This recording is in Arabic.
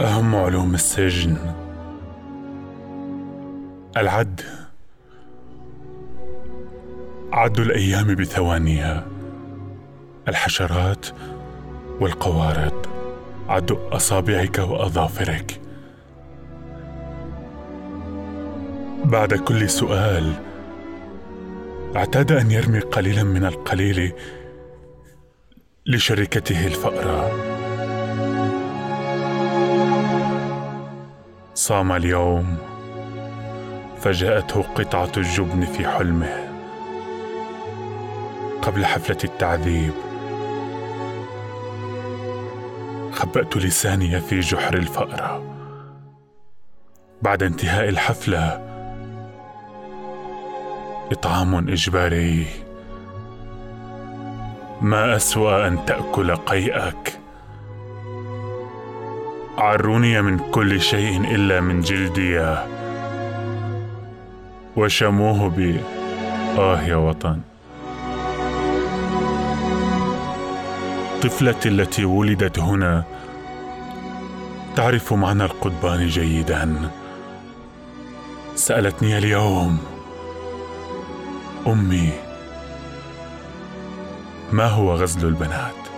أهم علوم السجن. العد. عد الأيام بثوانيها. الحشرات والقوارض. عد أصابعك وأظافرك. بعد كل سؤال اعتاد أن يرمي قليلا من القليل لشركته الفأرة. صام اليوم فجاءته قطعة الجبن في حلمه. قبل حفلة التعذيب خبأت لساني في جحر الفأرة. بعد انتهاء الحفلة إطعام إجباري. ما أسوأ أن تأكل قيئك. عروني من كل شيء إلا من جلدي. وشموه ب آه يا وطن. طفلتي التي ولدت هنا تعرف معنى القضبان جيدا. سألتني اليوم أمي ما هو غزل البنات؟